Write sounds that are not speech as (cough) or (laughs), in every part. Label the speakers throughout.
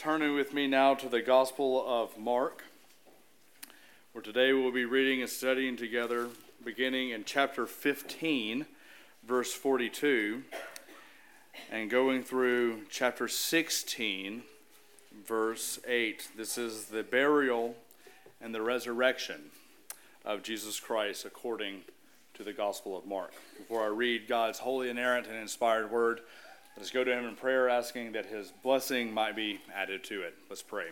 Speaker 1: turning with me now to the Gospel of Mark, where today we'll be reading and studying together, beginning in chapter 15, verse 42, and going through chapter 16, verse 8. This is the burial and the resurrection of Jesus Christ according to the Gospel of Mark. Before I read God's holy, inerrant, and inspired word, let us go to him in prayer, asking that his blessing might be added to it. Let's pray.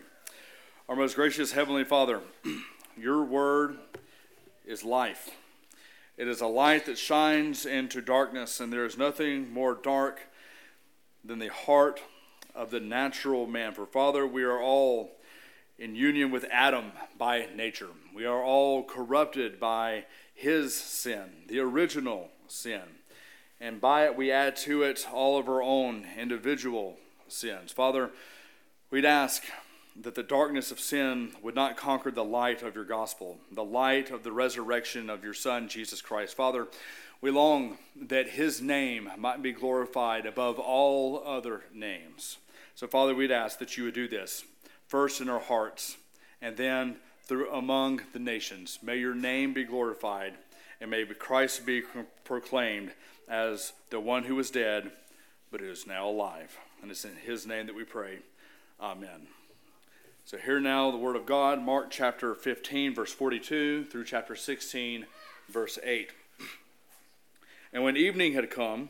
Speaker 1: Our most gracious Heavenly Father, (clears throat) your word is life. It is a light that shines into darkness, and there is nothing more dark than the heart of the natural man. For, Father, we are all in union with Adam by nature. We are all corrupted by his sin, the original sin and by it we add to it all of our own individual sins. Father, we'd ask that the darkness of sin would not conquer the light of your gospel, the light of the resurrection of your Son, Jesus Christ. Father, we long that his name might be glorified above all other names. So, Father, we'd ask that you would do this first in our hearts and then through among the nations. May your name be glorified and may Christ be proclaimed as the one who was dead, but who is now alive. And it's in his name that we pray. Amen. So, here now the word of God, Mark chapter 15, verse 42 through chapter 16, verse 8. And when evening had come,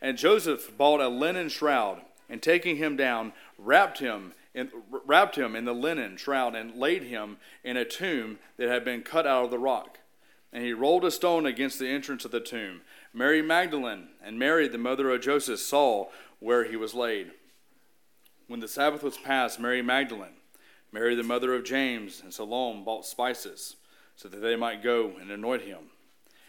Speaker 1: And Joseph bought a linen shroud and taking him down, wrapped him in, wrapped him in the linen shroud and laid him in a tomb that had been cut out of the rock. And he rolled a stone against the entrance of the tomb. Mary Magdalene and Mary, the mother of Joseph, saw where he was laid. When the Sabbath was past, Mary Magdalene, Mary, the mother of James, and Salome bought spices so that they might go and anoint him.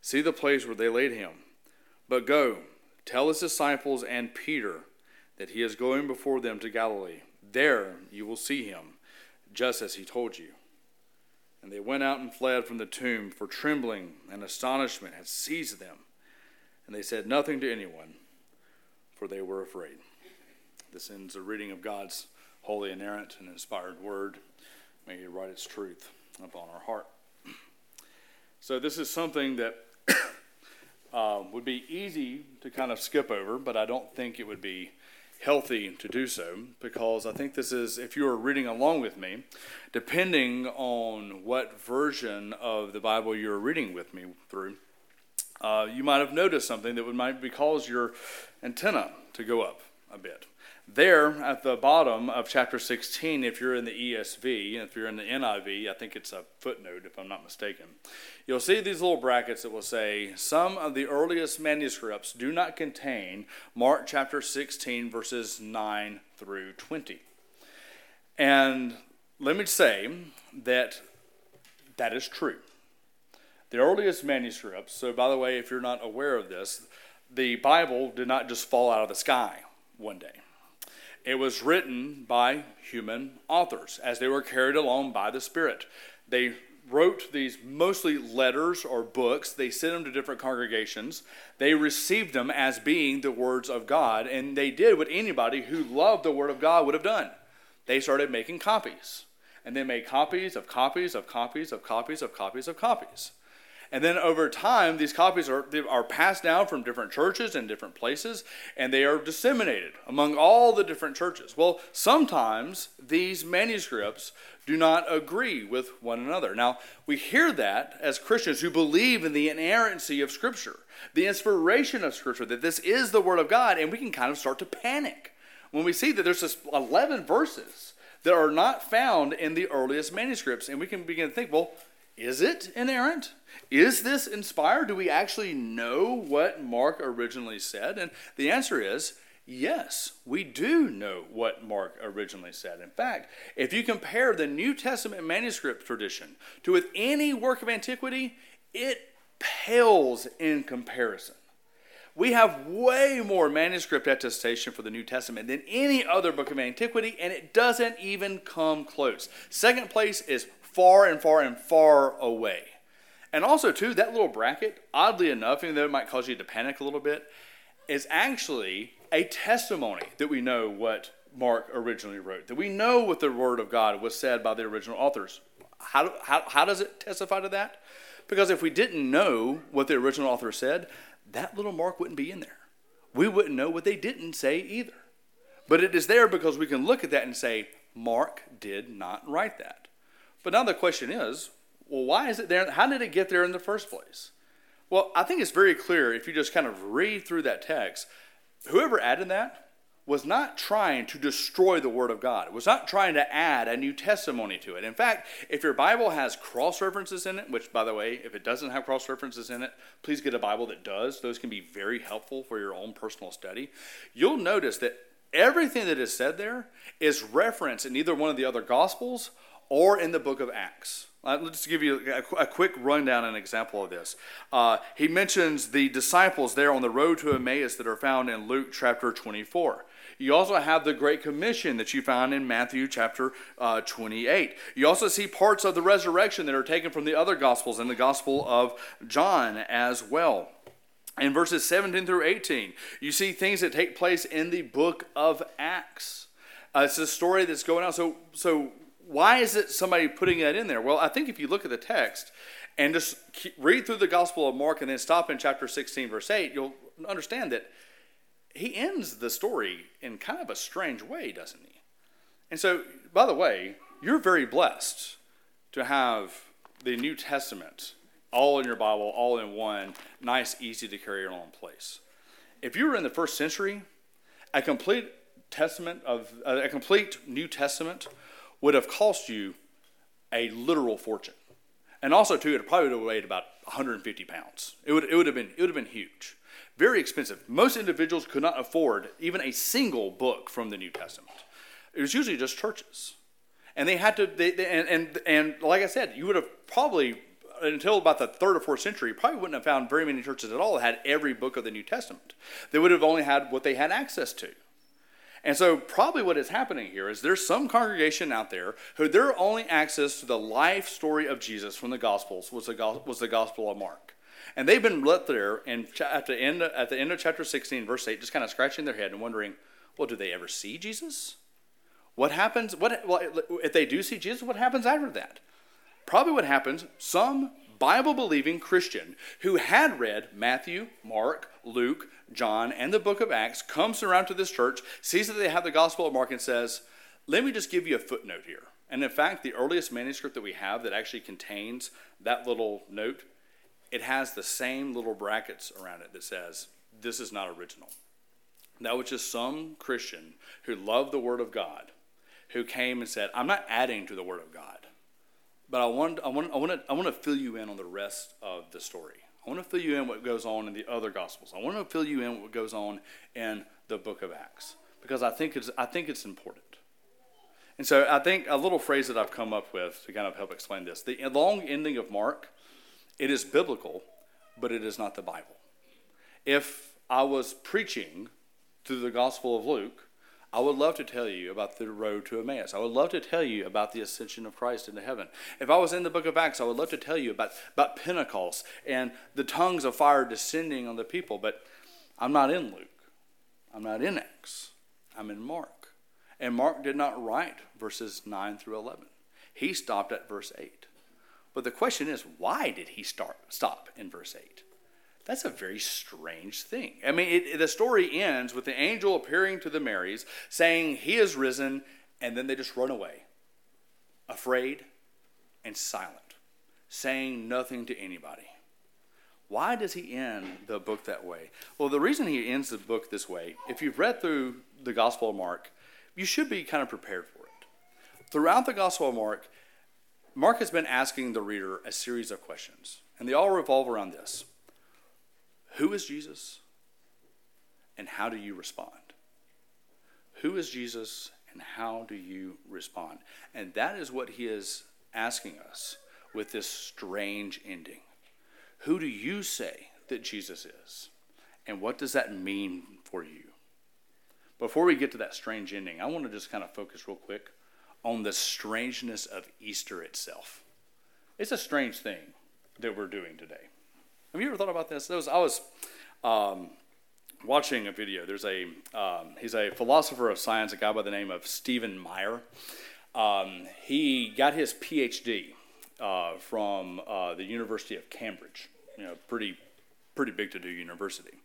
Speaker 1: See the place where they laid him. But go, tell his disciples and Peter that he is going before them to Galilee. There you will see him, just as he told you. And they went out and fled from the tomb, for trembling and astonishment had seized them. And they said nothing to anyone, for they were afraid. This ends the reading of God's holy, inerrant, and inspired word. May He write its truth upon our heart. So, this is something that uh, (coughs) would be easy to kind of skip over, but I don't think it would be healthy to do so because I think this is, if you are reading along with me, depending on what version of the Bible you're reading with me through, uh, you might have noticed something that would might cause your antenna to go up a bit. There at the bottom of chapter 16, if you're in the ESV, and if you're in the NIV, I think it's a footnote if I'm not mistaken, you'll see these little brackets that will say some of the earliest manuscripts do not contain Mark chapter 16, verses 9 through 20. And let me say that that is true. The earliest manuscripts, so by the way, if you're not aware of this, the Bible did not just fall out of the sky one day. It was written by human authors as they were carried along by the Spirit. They wrote these mostly letters or books. They sent them to different congregations. They received them as being the words of God, and they did what anybody who loved the Word of God would have done. They started making copies, and they made copies of copies of copies of copies of copies of copies. And then over time, these copies are, are passed down from different churches and different places, and they are disseminated among all the different churches. Well, sometimes these manuscripts do not agree with one another. Now, we hear that as Christians who believe in the inerrancy of Scripture, the inspiration of Scripture, that this is the Word of God, and we can kind of start to panic when we see that there's just 11 verses that are not found in the earliest manuscripts, and we can begin to think, well, is it inerrant? Is this inspired? Do we actually know what Mark originally said? And the answer is yes, we do know what Mark originally said. In fact, if you compare the New Testament manuscript tradition to with any work of antiquity, it pales in comparison. We have way more manuscript attestation for the New Testament than any other book of antiquity, and it doesn't even come close. Second place is far and far and far away. And also, too, that little bracket, oddly enough, even though it might cause you to panic a little bit, is actually a testimony that we know what Mark originally wrote, that we know what the Word of God was said by the original authors. How, how, how does it testify to that? Because if we didn't know what the original author said, that little mark wouldn't be in there. We wouldn't know what they didn't say either. But it is there because we can look at that and say, Mark did not write that. But now the question is, well, why is it there? How did it get there in the first place? Well, I think it's very clear if you just kind of read through that text. Whoever added that was not trying to destroy the Word of God. It was not trying to add a new testimony to it. In fact, if your Bible has cross references in it, which, by the way, if it doesn't have cross references in it, please get a Bible that does. Those can be very helpful for your own personal study. You'll notice that everything that is said there is referenced in either one of the other Gospels or in the book of Acts. Uh, let's give you a, quick rundown and example of this. Uh, he mentions the disciples there on the road to Emmaus that are found in Luke chapter 24. You also have the Great Commission that you found in Matthew chapter uh, 28. You also see parts of the resurrection that are taken from the other Gospels and the Gospel of John as well. In verses 17 through 18, you see things that take place in the book of Acts. Uh, it's a story that's going on. So, so why is it somebody putting that in there? Well, I think if you look at the text and just read through the Gospel of Mark and then stop in chapter 16, verse 8, you'll understand that he ends the story in kind of a strange way, doesn't he? And so, by the way, you're very blessed to have the New Testament all in your Bible, all in one, nice, easy to carry along place. If you were in the first century, a complete testament of a complete New Testament would have cost you a literal fortune, and also too, it probably would have weighed about 150 pounds. It would it would have been it would have been huge very expensive. Most individuals could not afford even a single book from the New Testament. It was usually just churches. And they had to, they, they, and, and, and like I said, you would have probably, until about the third or fourth century, probably wouldn't have found very many churches at all that had every book of the New Testament. They would have only had what they had access to. And so, probably what is happening here is there's some congregation out there who their only access to the life story of Jesus from the Gospels was the, was the Gospel of Mark. And they've been left there and at the end at the end of chapter 16, verse 8, just kind of scratching their head and wondering, well, do they ever see Jesus? What happens? What well, if they do see Jesus? What happens after that? Probably what happens. Some Bible believing Christian who had read Matthew, Mark, Luke, John, and the book of Acts comes around to this church, sees that they have the Gospel of Mark, and says, "Let me just give you a footnote here." And in fact, the earliest manuscript that we have that actually contains that little note it has the same little brackets around it that says, This is not original. That was just some Christian who loved the Word of God who came and said, I'm not adding to the Word of God, but I want, I want, I want, to, I want to fill you in on the rest of the story. I want to fill you in what goes on in the other Gospels. I want to fill you in what goes on in the book of Acts because I think it's, I think it's important. And so I think a little phrase that I've come up with to kind of help explain this the long ending of Mark it is biblical, but it is not the Bible. If I was preaching through the Gospel of Luke, I would love to tell you about the road to Emmaus. I would love to tell you about the ascension of Christ into heaven. If I was in the book of Acts, I would love to tell you about, about Pentecost and the tongues of fire descending on the people. But I'm not in Luke. I'm not in Acts. I'm in Mark. And Mark did not write verses 9 through 11. He stopped at verse 8. But the question is, why did he start, stop in verse 8? That's a very strange thing. I mean, it, the story ends with the angel appearing to the Marys, saying, He is risen, and then they just run away, afraid and silent, saying nothing to anybody. Why does he end the book that way? Well, the reason he ends the book this way, if you've read through the Gospel of Mark, you should be kind of prepared for it. Throughout the Gospel of Mark, Mark has been asking the reader a series of questions, and they all revolve around this Who is Jesus, and how do you respond? Who is Jesus, and how do you respond? And that is what he is asking us with this strange ending. Who do you say that Jesus is? And what does that mean for you? Before we get to that strange ending, I want to just kind of focus real quick on the strangeness of Easter itself. It's a strange thing that we're doing today. Have you ever thought about this? Was, I was um, watching a video. There's a um, he's a philosopher of science, a guy by the name of Stephen Meyer. Um, he got his PhD uh, from uh, the University of Cambridge. You know, pretty pretty big to do university.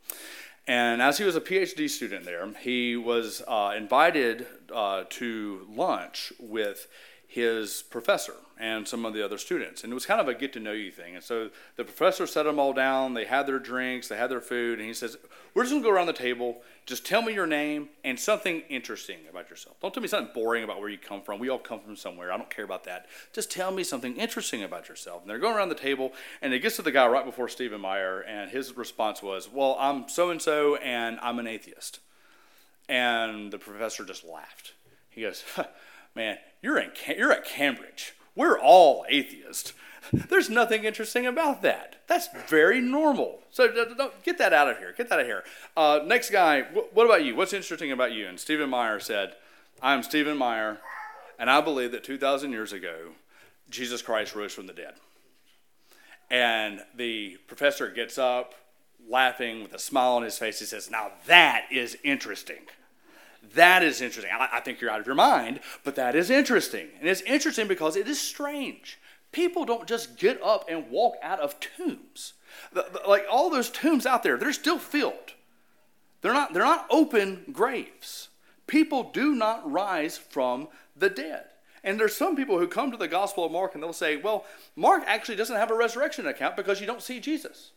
Speaker 1: And as he was a PhD student there, he was uh, invited uh, to lunch with his professor and some of the other students. And it was kind of a get to know you thing. And so the professor set them all down. They had their drinks, they had their food. And he says, We're just going to go around the table. Just tell me your name and something interesting about yourself. Don't tell me something boring about where you come from. We all come from somewhere. I don't care about that. Just tell me something interesting about yourself. And they're going around the table. And it gets to the guy right before Stephen Meyer. And his response was, Well, I'm so and so, and I'm an atheist. And the professor just laughed. He goes, (laughs) Man, you're, in, you're at Cambridge. We're all atheists. (laughs) There's nothing interesting about that. That's very normal. So don't, get that out of here. Get that out of here. Uh, next guy, what about you? What's interesting about you? And Stephen Meyer said, I'm Stephen Meyer, and I believe that 2,000 years ago, Jesus Christ rose from the dead. And the professor gets up, laughing with a smile on his face. He says, Now that is interesting. That is interesting. I, I think you're out of your mind, but that is interesting. And it's interesting because it is strange. People don't just get up and walk out of tombs. The, the, like all those tombs out there, they're still filled. They're not, they're not open graves. People do not rise from the dead. And there's some people who come to the Gospel of Mark and they'll say, well, Mark actually doesn't have a resurrection account because you don't see Jesus.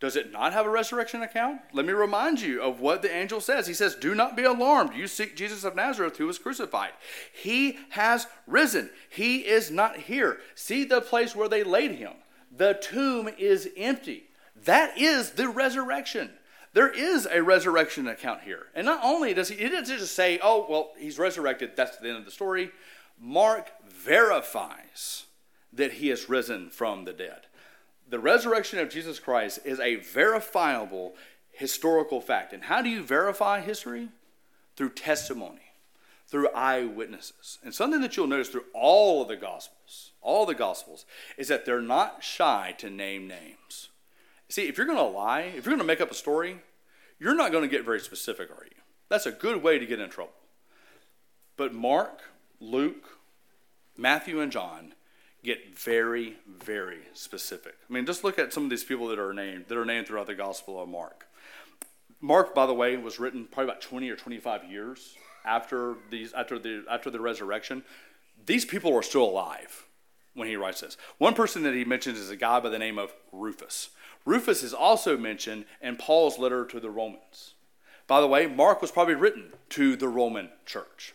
Speaker 1: Does it not have a resurrection account? Let me remind you of what the angel says. He says, Do not be alarmed. You seek Jesus of Nazareth who was crucified. He has risen. He is not here. See the place where they laid him. The tomb is empty. That is the resurrection. There is a resurrection account here. And not only does he, he doesn't just say, oh, well, he's resurrected, that's the end of the story. Mark verifies that he has risen from the dead the resurrection of Jesus Christ is a verifiable historical fact. And how do you verify history? Through testimony, through eyewitnesses. And something that you'll notice through all of the Gospels, all the Gospels, is that they're not shy to name names. See, if you're going to lie, if you're going to make up a story, you're not going to get very specific, are you? That's a good way to get in trouble. But Mark, Luke, Matthew, and John get very, very specific. I mean, just look at some of these people that are named that are named throughout the Gospel of Mark. Mark, by the way, was written probably about 20 or 25 years after these after the after the resurrection. These people are still alive when he writes this. One person that he mentions is a guy by the name of Rufus. Rufus is also mentioned in Paul's letter to the Romans. By the way, Mark was probably written to the Roman church.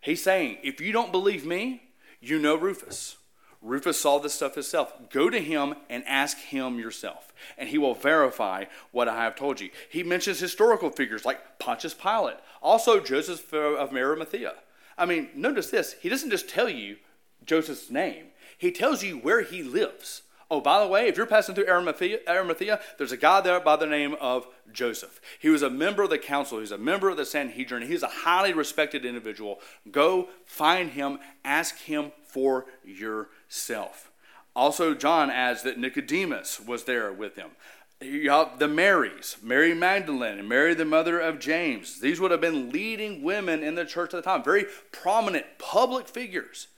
Speaker 1: He's saying, if you don't believe me, you know Rufus. Rufus saw this stuff himself. Go to him and ask him yourself, and he will verify what I have told you. He mentions historical figures like Pontius Pilate, also Joseph of Arimathea. I mean, notice this. He doesn't just tell you Joseph's name, he tells you where he lives. Oh, by the way, if you're passing through Arimathea, Arimathea, there's a guy there by the name of Joseph. He was a member of the council, he's a member of the Sanhedrin, he's a highly respected individual. Go find him, ask him for yourself. Also, John adds that Nicodemus was there with him. The Marys, Mary Magdalene and Mary, the mother of James. These would have been leading women in the church at the time, very prominent public figures.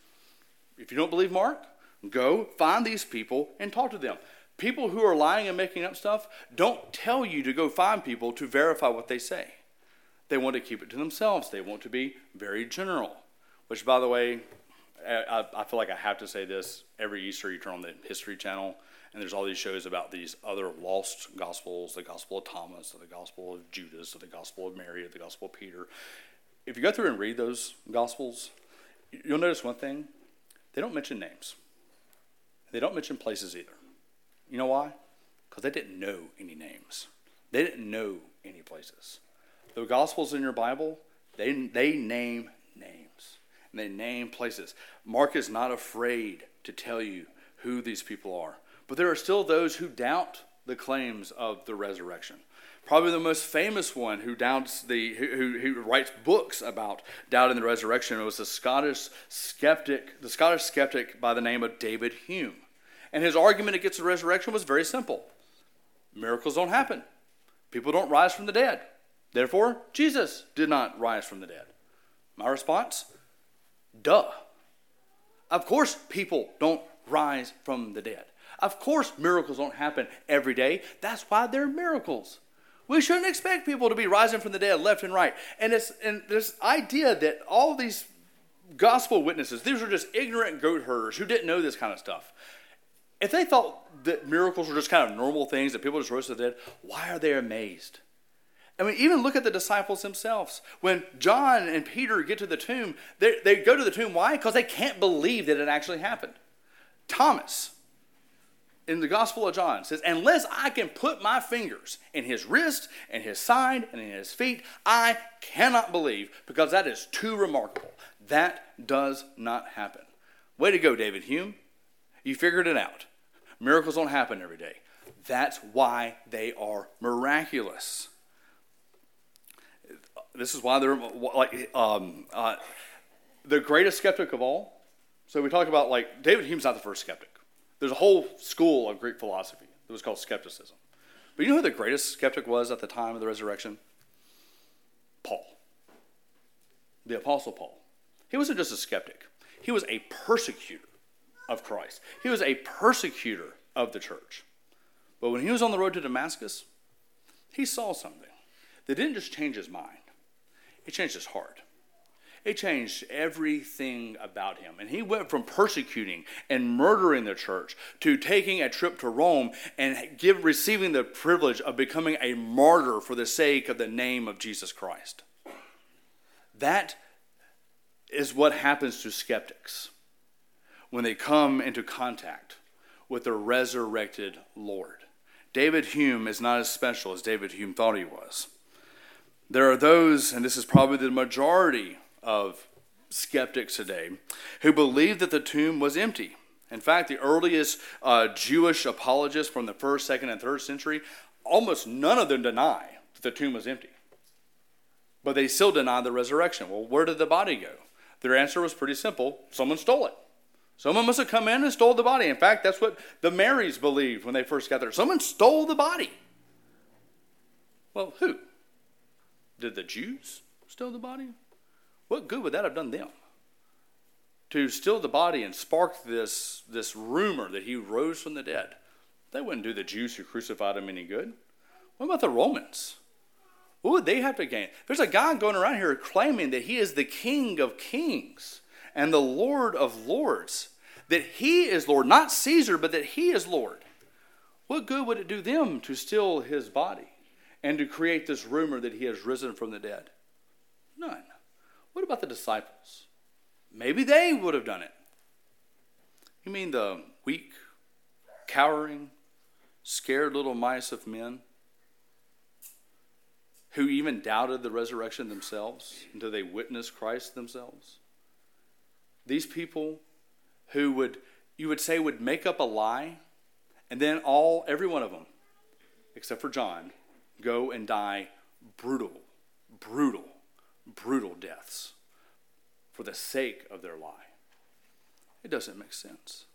Speaker 1: If you don't believe Mark, Go find these people and talk to them. People who are lying and making up stuff don't tell you to go find people to verify what they say. They want to keep it to themselves. They want to be very general. Which, by the way, I, I feel like I have to say this every Easter. You turn on the History Channel, and there's all these shows about these other lost gospels the Gospel of Thomas, the Gospel of Judas, the Gospel of Mary, the Gospel of Peter. If you go through and read those Gospels, you'll notice one thing they don't mention names, they don't mention places either. You know why? Because they didn't know any names, they didn't know any places. The Gospels in your Bible, they, they name names and they name places. Mark is not afraid to tell you who these people are. But there are still those who doubt the claims of the resurrection. Probably the most famous one who doubts the who, who writes books about doubting the resurrection was the Scottish skeptic, the Scottish skeptic by the name of David Hume. And his argument against the resurrection was very simple. Miracles don't happen. People don't rise from the dead. Therefore, Jesus did not rise from the dead. My response? Duh. Of course, people don't rise from the dead. Of course, miracles don't happen every day. That's why they're miracles. We shouldn't expect people to be rising from the dead left and right. And it's and this idea that all these gospel witnesses, these are just ignorant goat herders who didn't know this kind of stuff. If they thought that miracles were just kind of normal things that people just rose to the dead, why are they amazed? I mean, even look at the disciples themselves. When John and Peter get to the tomb, they, they go to the tomb. Why? Because they can't believe that it actually happened. Thomas, in the Gospel of John says, Unless I can put my fingers in his wrist and his side and in his feet, I cannot believe because that is too remarkable. That does not happen. Way to go, David Hume. You figured it out. Miracles don't happen every day. That's why they are miraculous. This is why they're like um, uh, the greatest skeptic of all. So we talk about like David Hume's not the first skeptic. There's a whole school of Greek philosophy that was called skepticism. But you know who the greatest skeptic was at the time of the resurrection? Paul, the Apostle Paul. He wasn't just a skeptic, he was a persecutor of Christ, he was a persecutor of the church. But when he was on the road to Damascus, he saw something that didn't just change his mind, it changed his heart. It changed everything about him. And he went from persecuting and murdering the church to taking a trip to Rome and give, receiving the privilege of becoming a martyr for the sake of the name of Jesus Christ. That is what happens to skeptics when they come into contact with the resurrected Lord. David Hume is not as special as David Hume thought he was. There are those, and this is probably the majority of skeptics today who believe that the tomb was empty. In fact, the earliest uh, Jewish apologists from the first, second, and third century, almost none of them deny that the tomb was empty. But they still deny the resurrection. Well, where did the body go? Their answer was pretty simple someone stole it. Someone must have come in and stole the body. In fact, that's what the Marys believed when they first got there. Someone stole the body. Well, who? Did the Jews steal the body? What good would that have done them? To steal the body and spark this, this rumor that he rose from the dead. That wouldn't do the Jews who crucified him any good. What about the Romans? What would they have to gain? There's a guy going around here claiming that he is the King of kings and the Lord of lords. That he is Lord, not Caesar, but that he is Lord. What good would it do them to steal his body and to create this rumor that he has risen from the dead? None. What about the disciples? Maybe they would have done it. You mean the weak, cowering, scared little mice of men who even doubted the resurrection themselves until they witnessed Christ themselves? These people who would, you would say, would make up a lie, and then all, every one of them, except for John, go and die brutal, brutal brutal deaths for the sake of their lie. It doesn't make sense.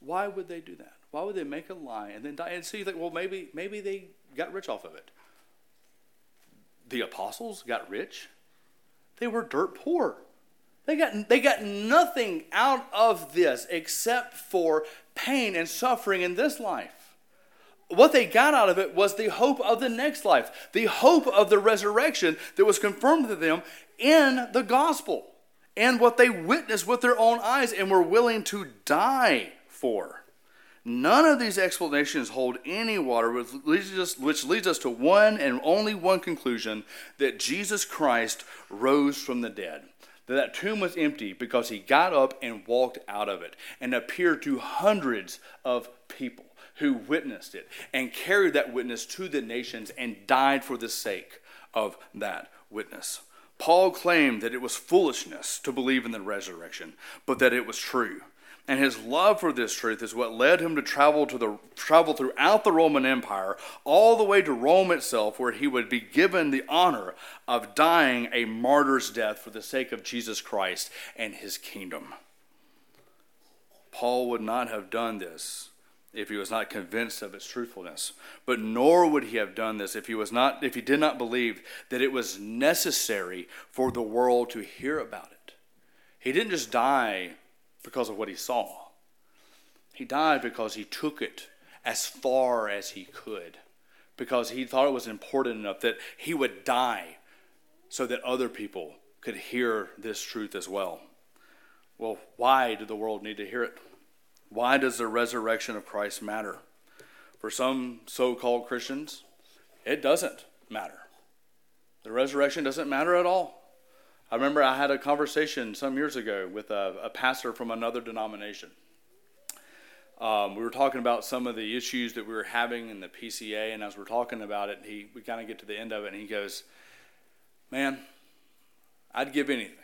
Speaker 1: Why would they do that? Why would they make a lie and then die? And see, so well, maybe maybe they got rich off of it. The apostles got rich. They were dirt poor. They got, they got nothing out of this except for pain and suffering in this life. What they got out of it was the hope of the next life, the hope of the resurrection that was confirmed to them in the gospel and what they witnessed with their own eyes and were willing to die for. None of these explanations hold any water, which leads, us, which leads us to one and only one conclusion that Jesus Christ rose from the dead. That that tomb was empty because he got up and walked out of it and appeared to hundreds of people who witnessed it and carried that witness to the nations and died for the sake of that witness. Paul claimed that it was foolishness to believe in the resurrection, but that it was true. And his love for this truth is what led him to travel to the travel throughout the Roman Empire, all the way to Rome itself, where he would be given the honor of dying a martyr's death for the sake of Jesus Christ and his kingdom. Paul would not have done this if he was not convinced of its truthfulness. But nor would he have done this if he was not if he did not believe that it was necessary for the world to hear about it. He didn't just die because of what he saw. He died because he took it as far as he could because he thought it was important enough that he would die so that other people could hear this truth as well. Well, why did the world need to hear it? Why does the resurrection of Christ matter? For some so called Christians, it doesn't matter. The resurrection doesn't matter at all. I remember I had a conversation some years ago with a, a pastor from another denomination. Um, we were talking about some of the issues that we were having in the PCA, and as we're talking about it, he we kind of get to the end of it, and he goes, "Man, I'd give anything.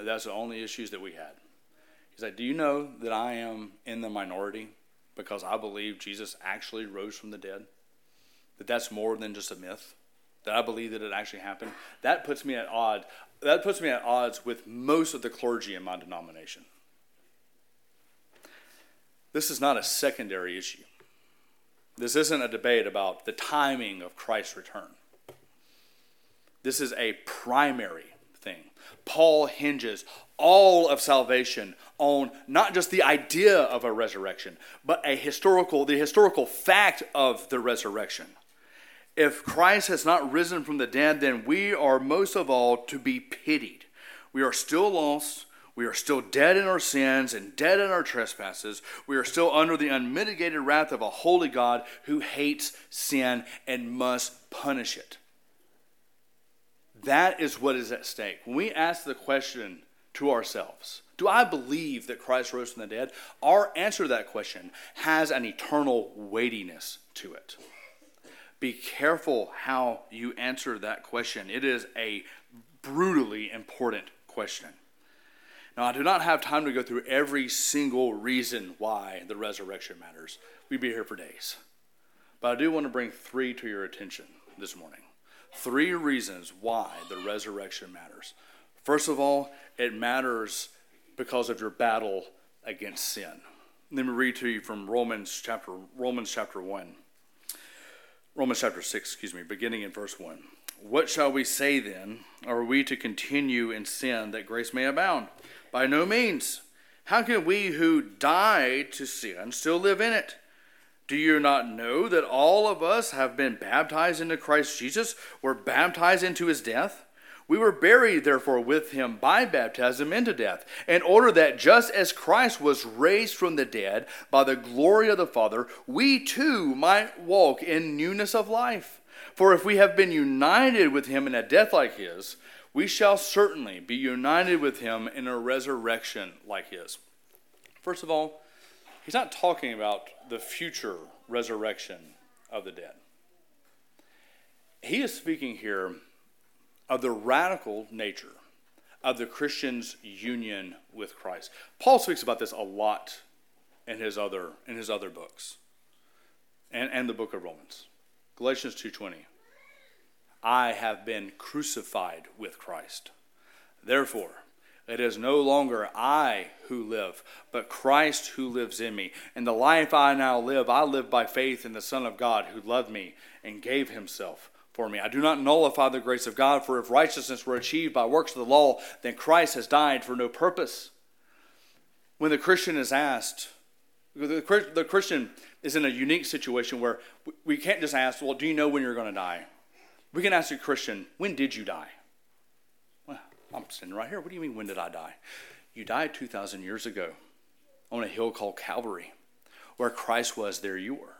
Speaker 1: That's the only issues that we had." He's like, Do you know that I am in the minority because I believe Jesus actually rose from the dead? That that's more than just a myth? That I believe that it actually happened? That puts me at odds. That puts me at odds with most of the clergy in my denomination. This is not a secondary issue. This isn't a debate about the timing of Christ's return. This is a primary thing. Paul hinges all of salvation on not just the idea of a resurrection, but a historical, the historical fact of the resurrection. If Christ has not risen from the dead, then we are most of all to be pitied. We are still lost. We are still dead in our sins and dead in our trespasses. We are still under the unmitigated wrath of a holy God who hates sin and must punish it. That is what is at stake. When we ask the question to ourselves, do I believe that Christ rose from the dead? Our answer to that question has an eternal weightiness to it. Be careful how you answer that question. It is a brutally important question. Now, I do not have time to go through every single reason why the resurrection matters. We'd be here for days. But I do want to bring three to your attention this morning. Three reasons why the resurrection matters. First of all, it matters because of your battle against sin. Let me read to you from Romans chapter Romans chapter 1. Romans chapter 6, excuse me, beginning in verse 1. What shall we say then? Are we to continue in sin that grace may abound? By no means. How can we who died to sin still live in it? Do you not know that all of us have been baptized into Christ Jesus, were baptized into his death? We were buried, therefore, with him by baptism into death, in order that just as Christ was raised from the dead by the glory of the Father, we too might walk in newness of life. For if we have been united with him in a death like his, we shall certainly be united with him in a resurrection like his. First of all, he's not talking about the future resurrection of the dead. He is speaking here of the radical nature of the Christian's union with Christ. Paul speaks about this a lot in his other in his other books and, and the book of Romans. Galatians 2:20. I have been crucified with Christ. Therefore, it is no longer I who live, but Christ who lives in me. And the life I now live, I live by faith in the Son of God who loved me and gave himself for me. I do not nullify the grace of God, for if righteousness were achieved by works of the law, then Christ has died for no purpose. When the Christian is asked, the, the Christian is in a unique situation where we can't just ask, Well, do you know when you're going to die? We can ask a Christian, When did you die? Well, I'm sitting right here. What do you mean, when did I die? You died 2,000 years ago on a hill called Calvary. Where Christ was, there you were.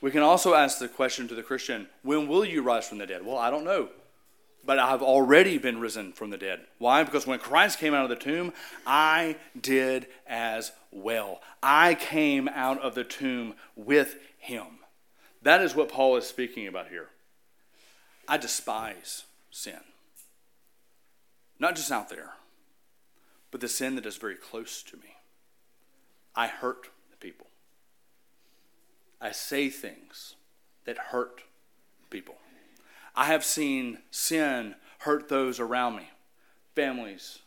Speaker 1: We can also ask the question to the Christian, When will you rise from the dead? Well, I don't know. But I've already been risen from the dead. Why? Because when Christ came out of the tomb, I did as well. I came out of the tomb with him. That is what Paul is speaking about here. I despise sin. Not just out there, but the sin that is very close to me. I hurt the people. I say things that hurt people. I have seen sin hurt those around me families,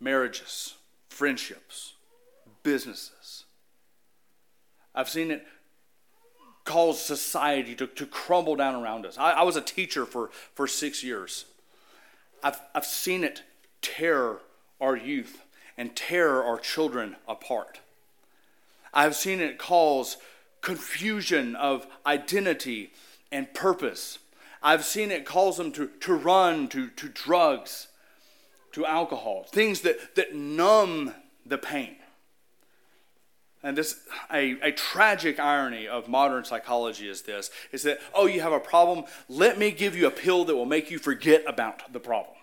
Speaker 1: marriages, friendships, businesses. I've seen it cause society to, to crumble down around us. I, I was a teacher for, for six years. I've, I've seen it tear our youth and tear our children apart. I've seen it cause confusion of identity and purpose. I've seen it cause them to, to run to, to drugs, to alcohol, things that, that numb the pain. And this a, a tragic irony of modern psychology is this is that, oh, you have a problem, let me give you a pill that will make you forget about the problem.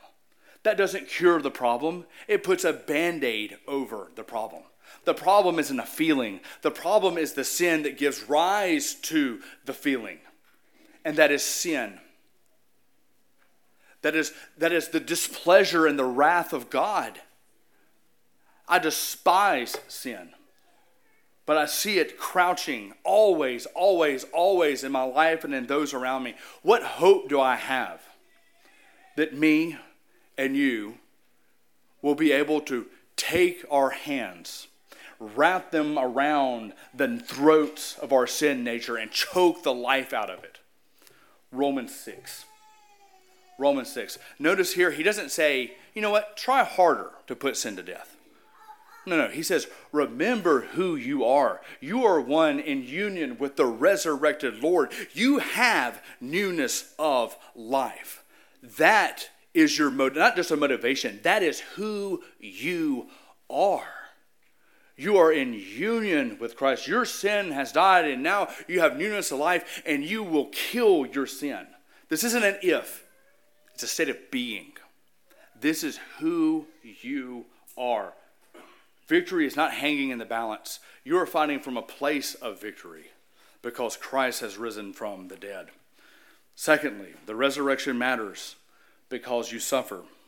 Speaker 1: That doesn't cure the problem, it puts a band aid over the problem. The problem isn't a feeling, the problem is the sin that gives rise to the feeling, and that is sin. That is, that is the displeasure and the wrath of God. I despise sin, but I see it crouching always, always, always in my life and in those around me. What hope do I have that me and you will be able to take our hands wrap them around the throats of our sin nature and choke the life out of it. Romans 6. Romans 6. Notice here, he doesn't say, you know what, try harder to put sin to death. No, no. He says, remember who you are. You are one in union with the resurrected Lord. You have newness of life. That is your motive, not just a motivation, that is who you are. You are in union with Christ. Your sin has died, and now you have newness of life, and you will kill your sin. This isn't an if, it's a state of being. This is who you are. Victory is not hanging in the balance. You are fighting from a place of victory because Christ has risen from the dead. Secondly, the resurrection matters because you suffer.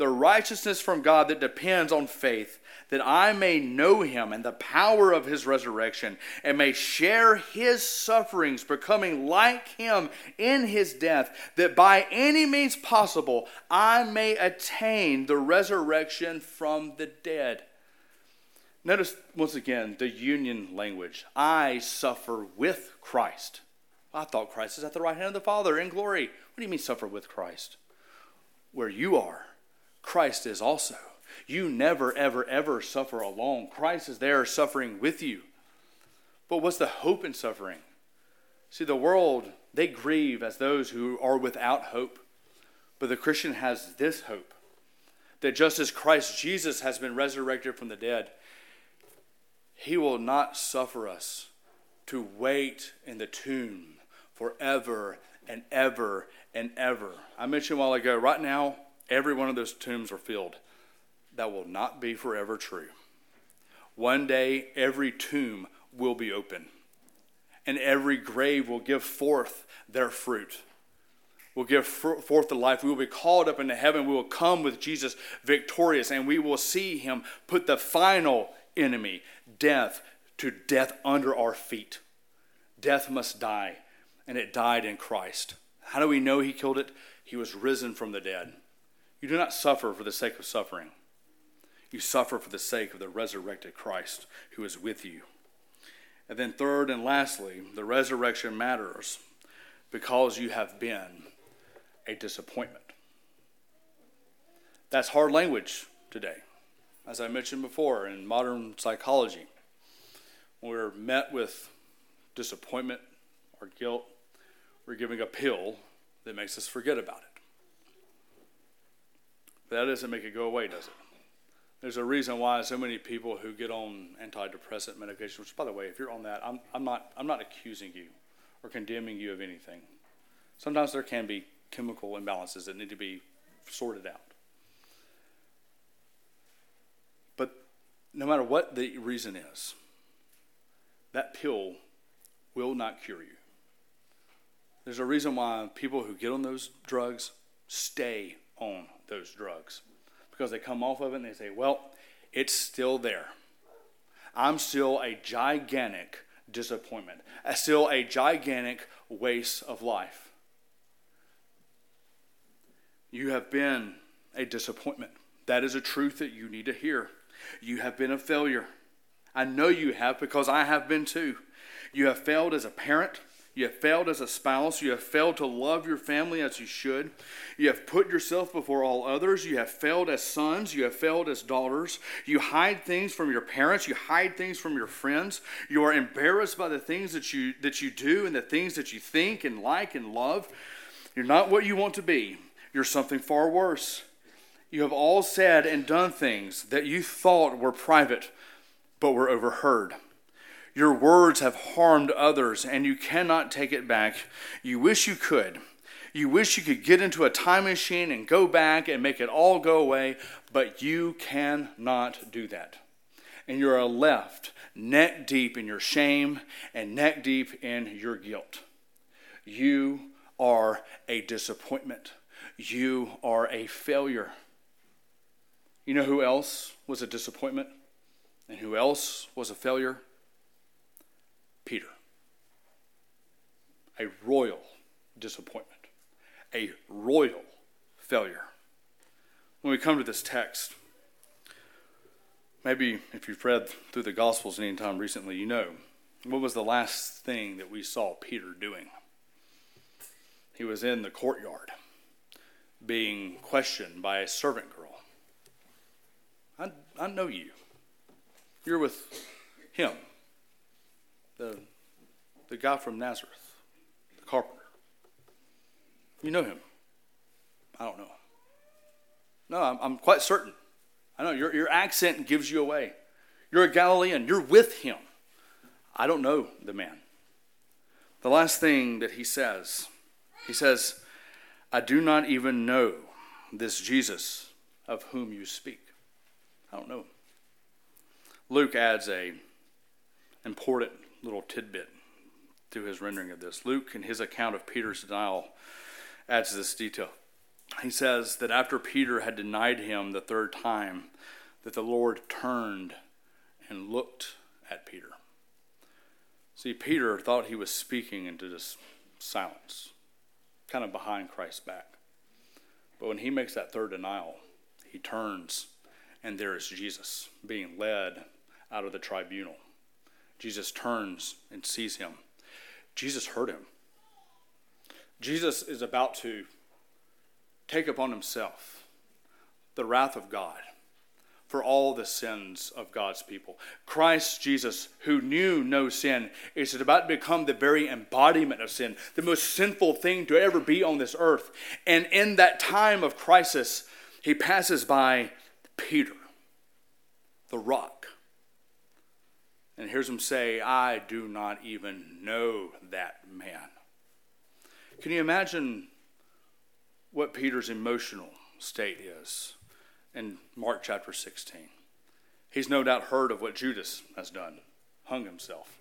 Speaker 1: the righteousness from God that depends on faith that I may know him and the power of his resurrection, and may share his sufferings, becoming like him in his death, that by any means possible I may attain the resurrection from the dead. Notice once again the union language. I suffer with Christ. I thought Christ is at the right hand of the Father in glory. What do you mean, suffer with Christ? Where you are, Christ is also. You never, ever, ever suffer alone. Christ is there suffering with you. But what's the hope in suffering? See, the world, they grieve as those who are without hope. But the Christian has this hope that just as Christ Jesus has been resurrected from the dead, he will not suffer us to wait in the tomb forever and ever and ever. I mentioned a while ago, right now, every one of those tombs are filled that will not be forever true. One day, every tomb will be open, and every grave will give forth their fruit. Will give forth the life. We will be called up into heaven. We will come with Jesus victorious, and we will see him put the final enemy, death, to death under our feet. Death must die, and it died in Christ. How do we know he killed it? He was risen from the dead. You do not suffer for the sake of suffering. You suffer for the sake of the resurrected Christ who is with you. And then, third and lastly, the resurrection matters because you have been a disappointment. That's hard language today. As I mentioned before, in modern psychology, we're met with disappointment or guilt, we're giving a pill that makes us forget about it. That doesn't make it go away, does it? There's a reason why so many people who get on antidepressant medication, which, by the way, if you're on that, I'm, I'm, not, I'm not accusing you or condemning you of anything. Sometimes there can be chemical imbalances that need to be sorted out. But no matter what the reason is, that pill will not cure you. There's a reason why people who get on those drugs stay on those drugs because they come off of it and they say, well, it's still there. I'm still a gigantic disappointment, still a gigantic waste of life. You have been a disappointment. That is a truth that you need to hear. You have been a failure. I know you have because I have been too. You have failed as a parent. You have failed as a spouse. You have failed to love your family as you should. You have put yourself before all others. You have failed as sons. You have failed as daughters. You hide things from your parents. You hide things from your friends. You are embarrassed by the things that you, that you do and the things that you think and like and love. You're not what you want to be. You're something far worse. You have all said and done things that you thought were private, but were overheard. Your words have harmed others, and you cannot take it back. You wish you could. You wish you could get into a time machine and go back and make it all go away, but you cannot do that. And you are left neck deep in your shame and neck deep in your guilt. You are a disappointment. You are a failure. You know who else was a disappointment and who else was a failure? Peter. A royal disappointment, a royal failure. When we come to this text, maybe if you've read through the Gospels any time recently, you know what was the last thing that we saw Peter doing? He was in the courtyard being questioned by a servant girl. I, I know you. You're with him the, the guy from Nazareth, the carpenter. You know him. I don't know. No, I'm, I'm quite certain. I know your, your accent gives you away. You're a Galilean. You're with him. I don't know the man. The last thing that he says, he says, I do not even know this Jesus of whom you speak. I don't know. Luke adds a important little tidbit to his rendering of this. Luke, in his account of Peter's denial, adds this detail. He says that after Peter had denied him the third time, that the Lord turned and looked at Peter. See, Peter thought he was speaking into this silence, kind of behind Christ's back. But when he makes that third denial, he turns, and there is Jesus being led out of the tribunal. Jesus turns and sees him. Jesus heard him. Jesus is about to take upon himself the wrath of God for all the sins of God's people. Christ Jesus, who knew no sin, is about to become the very embodiment of sin, the most sinful thing to ever be on this earth. And in that time of crisis, he passes by Peter, the rock and hears him say, I do not even know that man. Can you imagine what Peter's emotional state is in Mark chapter 16? He's no doubt heard of what Judas has done, hung himself.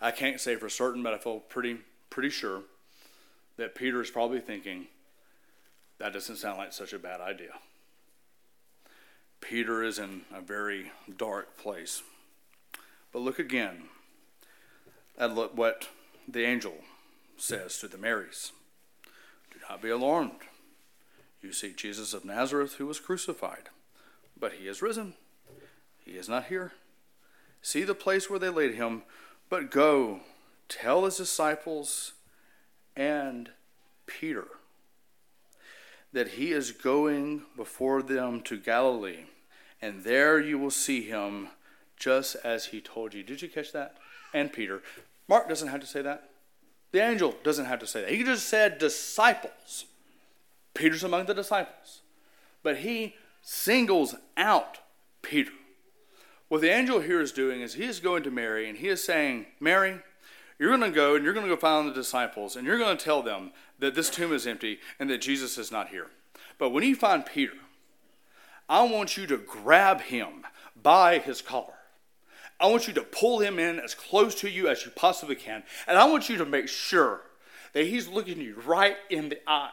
Speaker 1: I can't say for certain, but I feel pretty, pretty sure that Peter is probably thinking, that doesn't sound like such a bad idea. Peter is in a very dark place. But look again at what the angel says to the Marys Do not be alarmed. You seek Jesus of Nazareth who was crucified, but he is risen. He is not here. See the place where they laid him, but go, tell his disciples and Peter that he is going before them to Galilee, and there you will see him just as he told you. Did you catch that? And Peter. Mark doesn't have to say that. The angel doesn't have to say that. He just said disciples. Peter's among the disciples. But he singles out Peter. What the angel here is doing is he is going to Mary and he is saying, Mary, you're going to go and you're going to go find the disciples and you're going to tell them that this tomb is empty and that Jesus is not here. But when you find Peter, I want you to grab him by his collar. I want you to pull him in as close to you as you possibly can. And I want you to make sure that he's looking you right in the eye.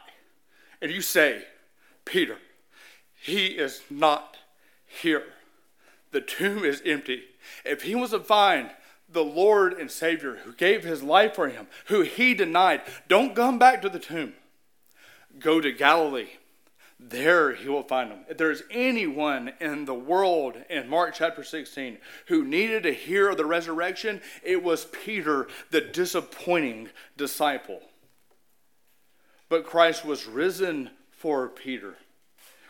Speaker 1: And you say, Peter, he is not here. The tomb is empty. If he was to find the Lord and Savior who gave his life for him, who he denied, don't come back to the tomb. Go to Galilee. There he will find them. If there's anyone in the world in Mark chapter 16 who needed to hear of the resurrection, it was Peter, the disappointing disciple. But Christ was risen for Peter.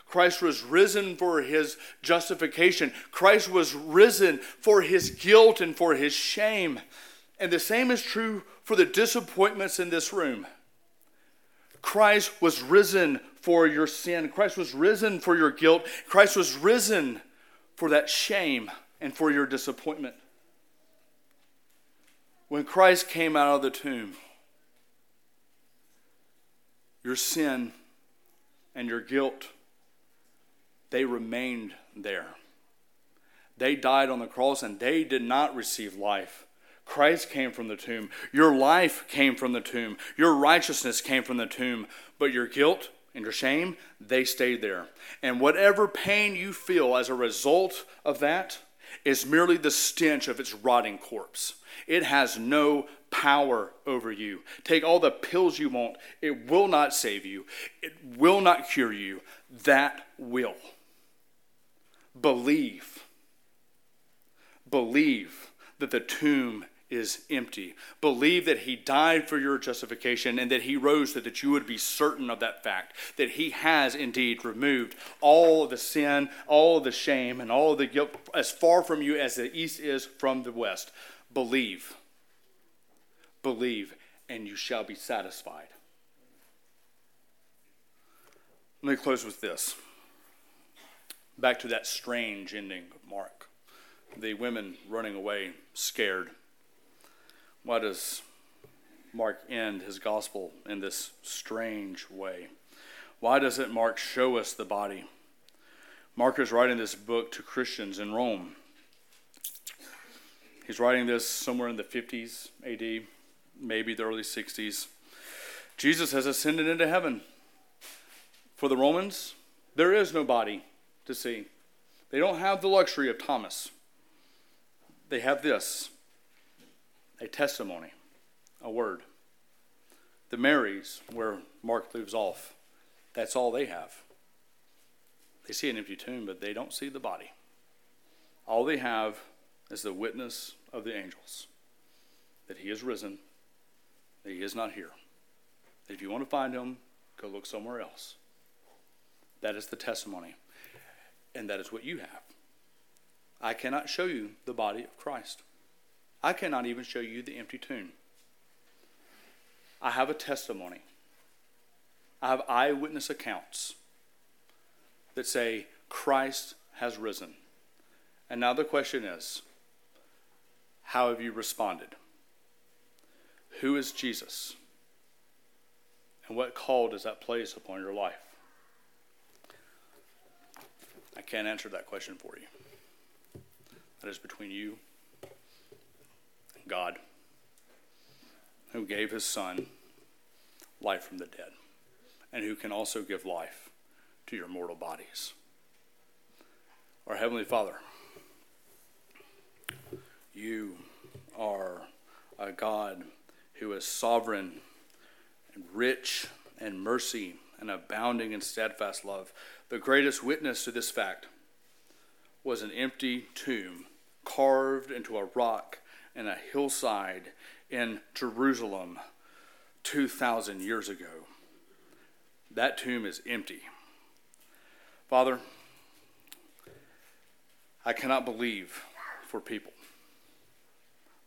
Speaker 1: Christ was risen for his justification. Christ was risen for his guilt and for his shame. And the same is true for the disappointments in this room. Christ was risen for your sin. Christ was risen for your guilt. Christ was risen for that shame and for your disappointment. When Christ came out of the tomb, your sin and your guilt they remained there. They died on the cross and they did not receive life. Christ came from the tomb. Your life came from the tomb. Your righteousness came from the tomb. But your guilt and your shame, they stayed there. And whatever pain you feel as a result of that is merely the stench of its rotting corpse. It has no power over you. Take all the pills you want, it will not save you, it will not cure you. That will. Believe. Believe that the tomb is empty. Believe that he died for your justification and that he rose so that you would be certain of that fact, that he has indeed removed all the sin, all the shame, and all the guilt as far from you as the east is from the west. Believe. Believe, and you shall be satisfied. Let me close with this back to that strange ending of Mark. The women running away scared. Why does Mark end his gospel in this strange way? Why doesn't Mark show us the body? Mark is writing this book to Christians in Rome. He's writing this somewhere in the 50s AD, maybe the early 60s. Jesus has ascended into heaven. For the Romans, there is no body to see. They don't have the luxury of Thomas. They have this a testimony, a word. The Marys, where Mark leaves off, that's all they have. They see an empty tomb, but they don't see the body. All they have is the witness of the angels that he is risen, that he is not here. That if you want to find him, go look somewhere else. That is the testimony and that is what you have. I cannot show you the body of Christ. I cannot even show you the empty tomb. I have a testimony. I have eyewitness accounts that say Christ has risen. And now the question is how have you responded? Who is Jesus? And what call does that place upon your life? I can't answer that question for you. That is between you God, who gave his Son life from the dead, and who can also give life to your mortal bodies. Our Heavenly Father, you are a God who is sovereign and rich and mercy and abounding in steadfast love. The greatest witness to this fact was an empty tomb carved into a rock in a hillside in Jerusalem 2,000 years ago. That tomb is empty. Father, I cannot believe for people.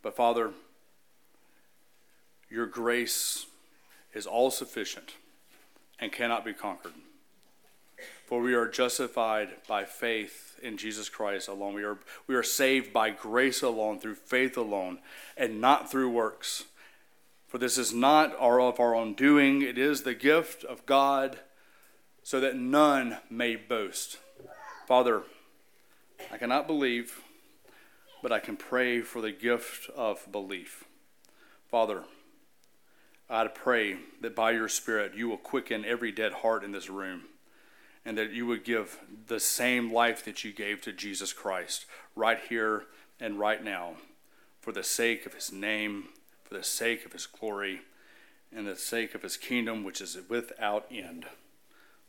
Speaker 1: But Father, your grace is all sufficient and cannot be conquered. For we are justified by faith in Jesus Christ alone. We are, we are saved by grace alone, through faith alone, and not through works. For this is not our, of our own doing, it is the gift of God, so that none may boast. Father, I cannot believe, but I can pray for the gift of belief. Father, I pray that by your Spirit you will quicken every dead heart in this room and that you would give the same life that you gave to Jesus Christ right here and right now for the sake of his name, for the sake of his glory, and the sake of his kingdom, which is without end.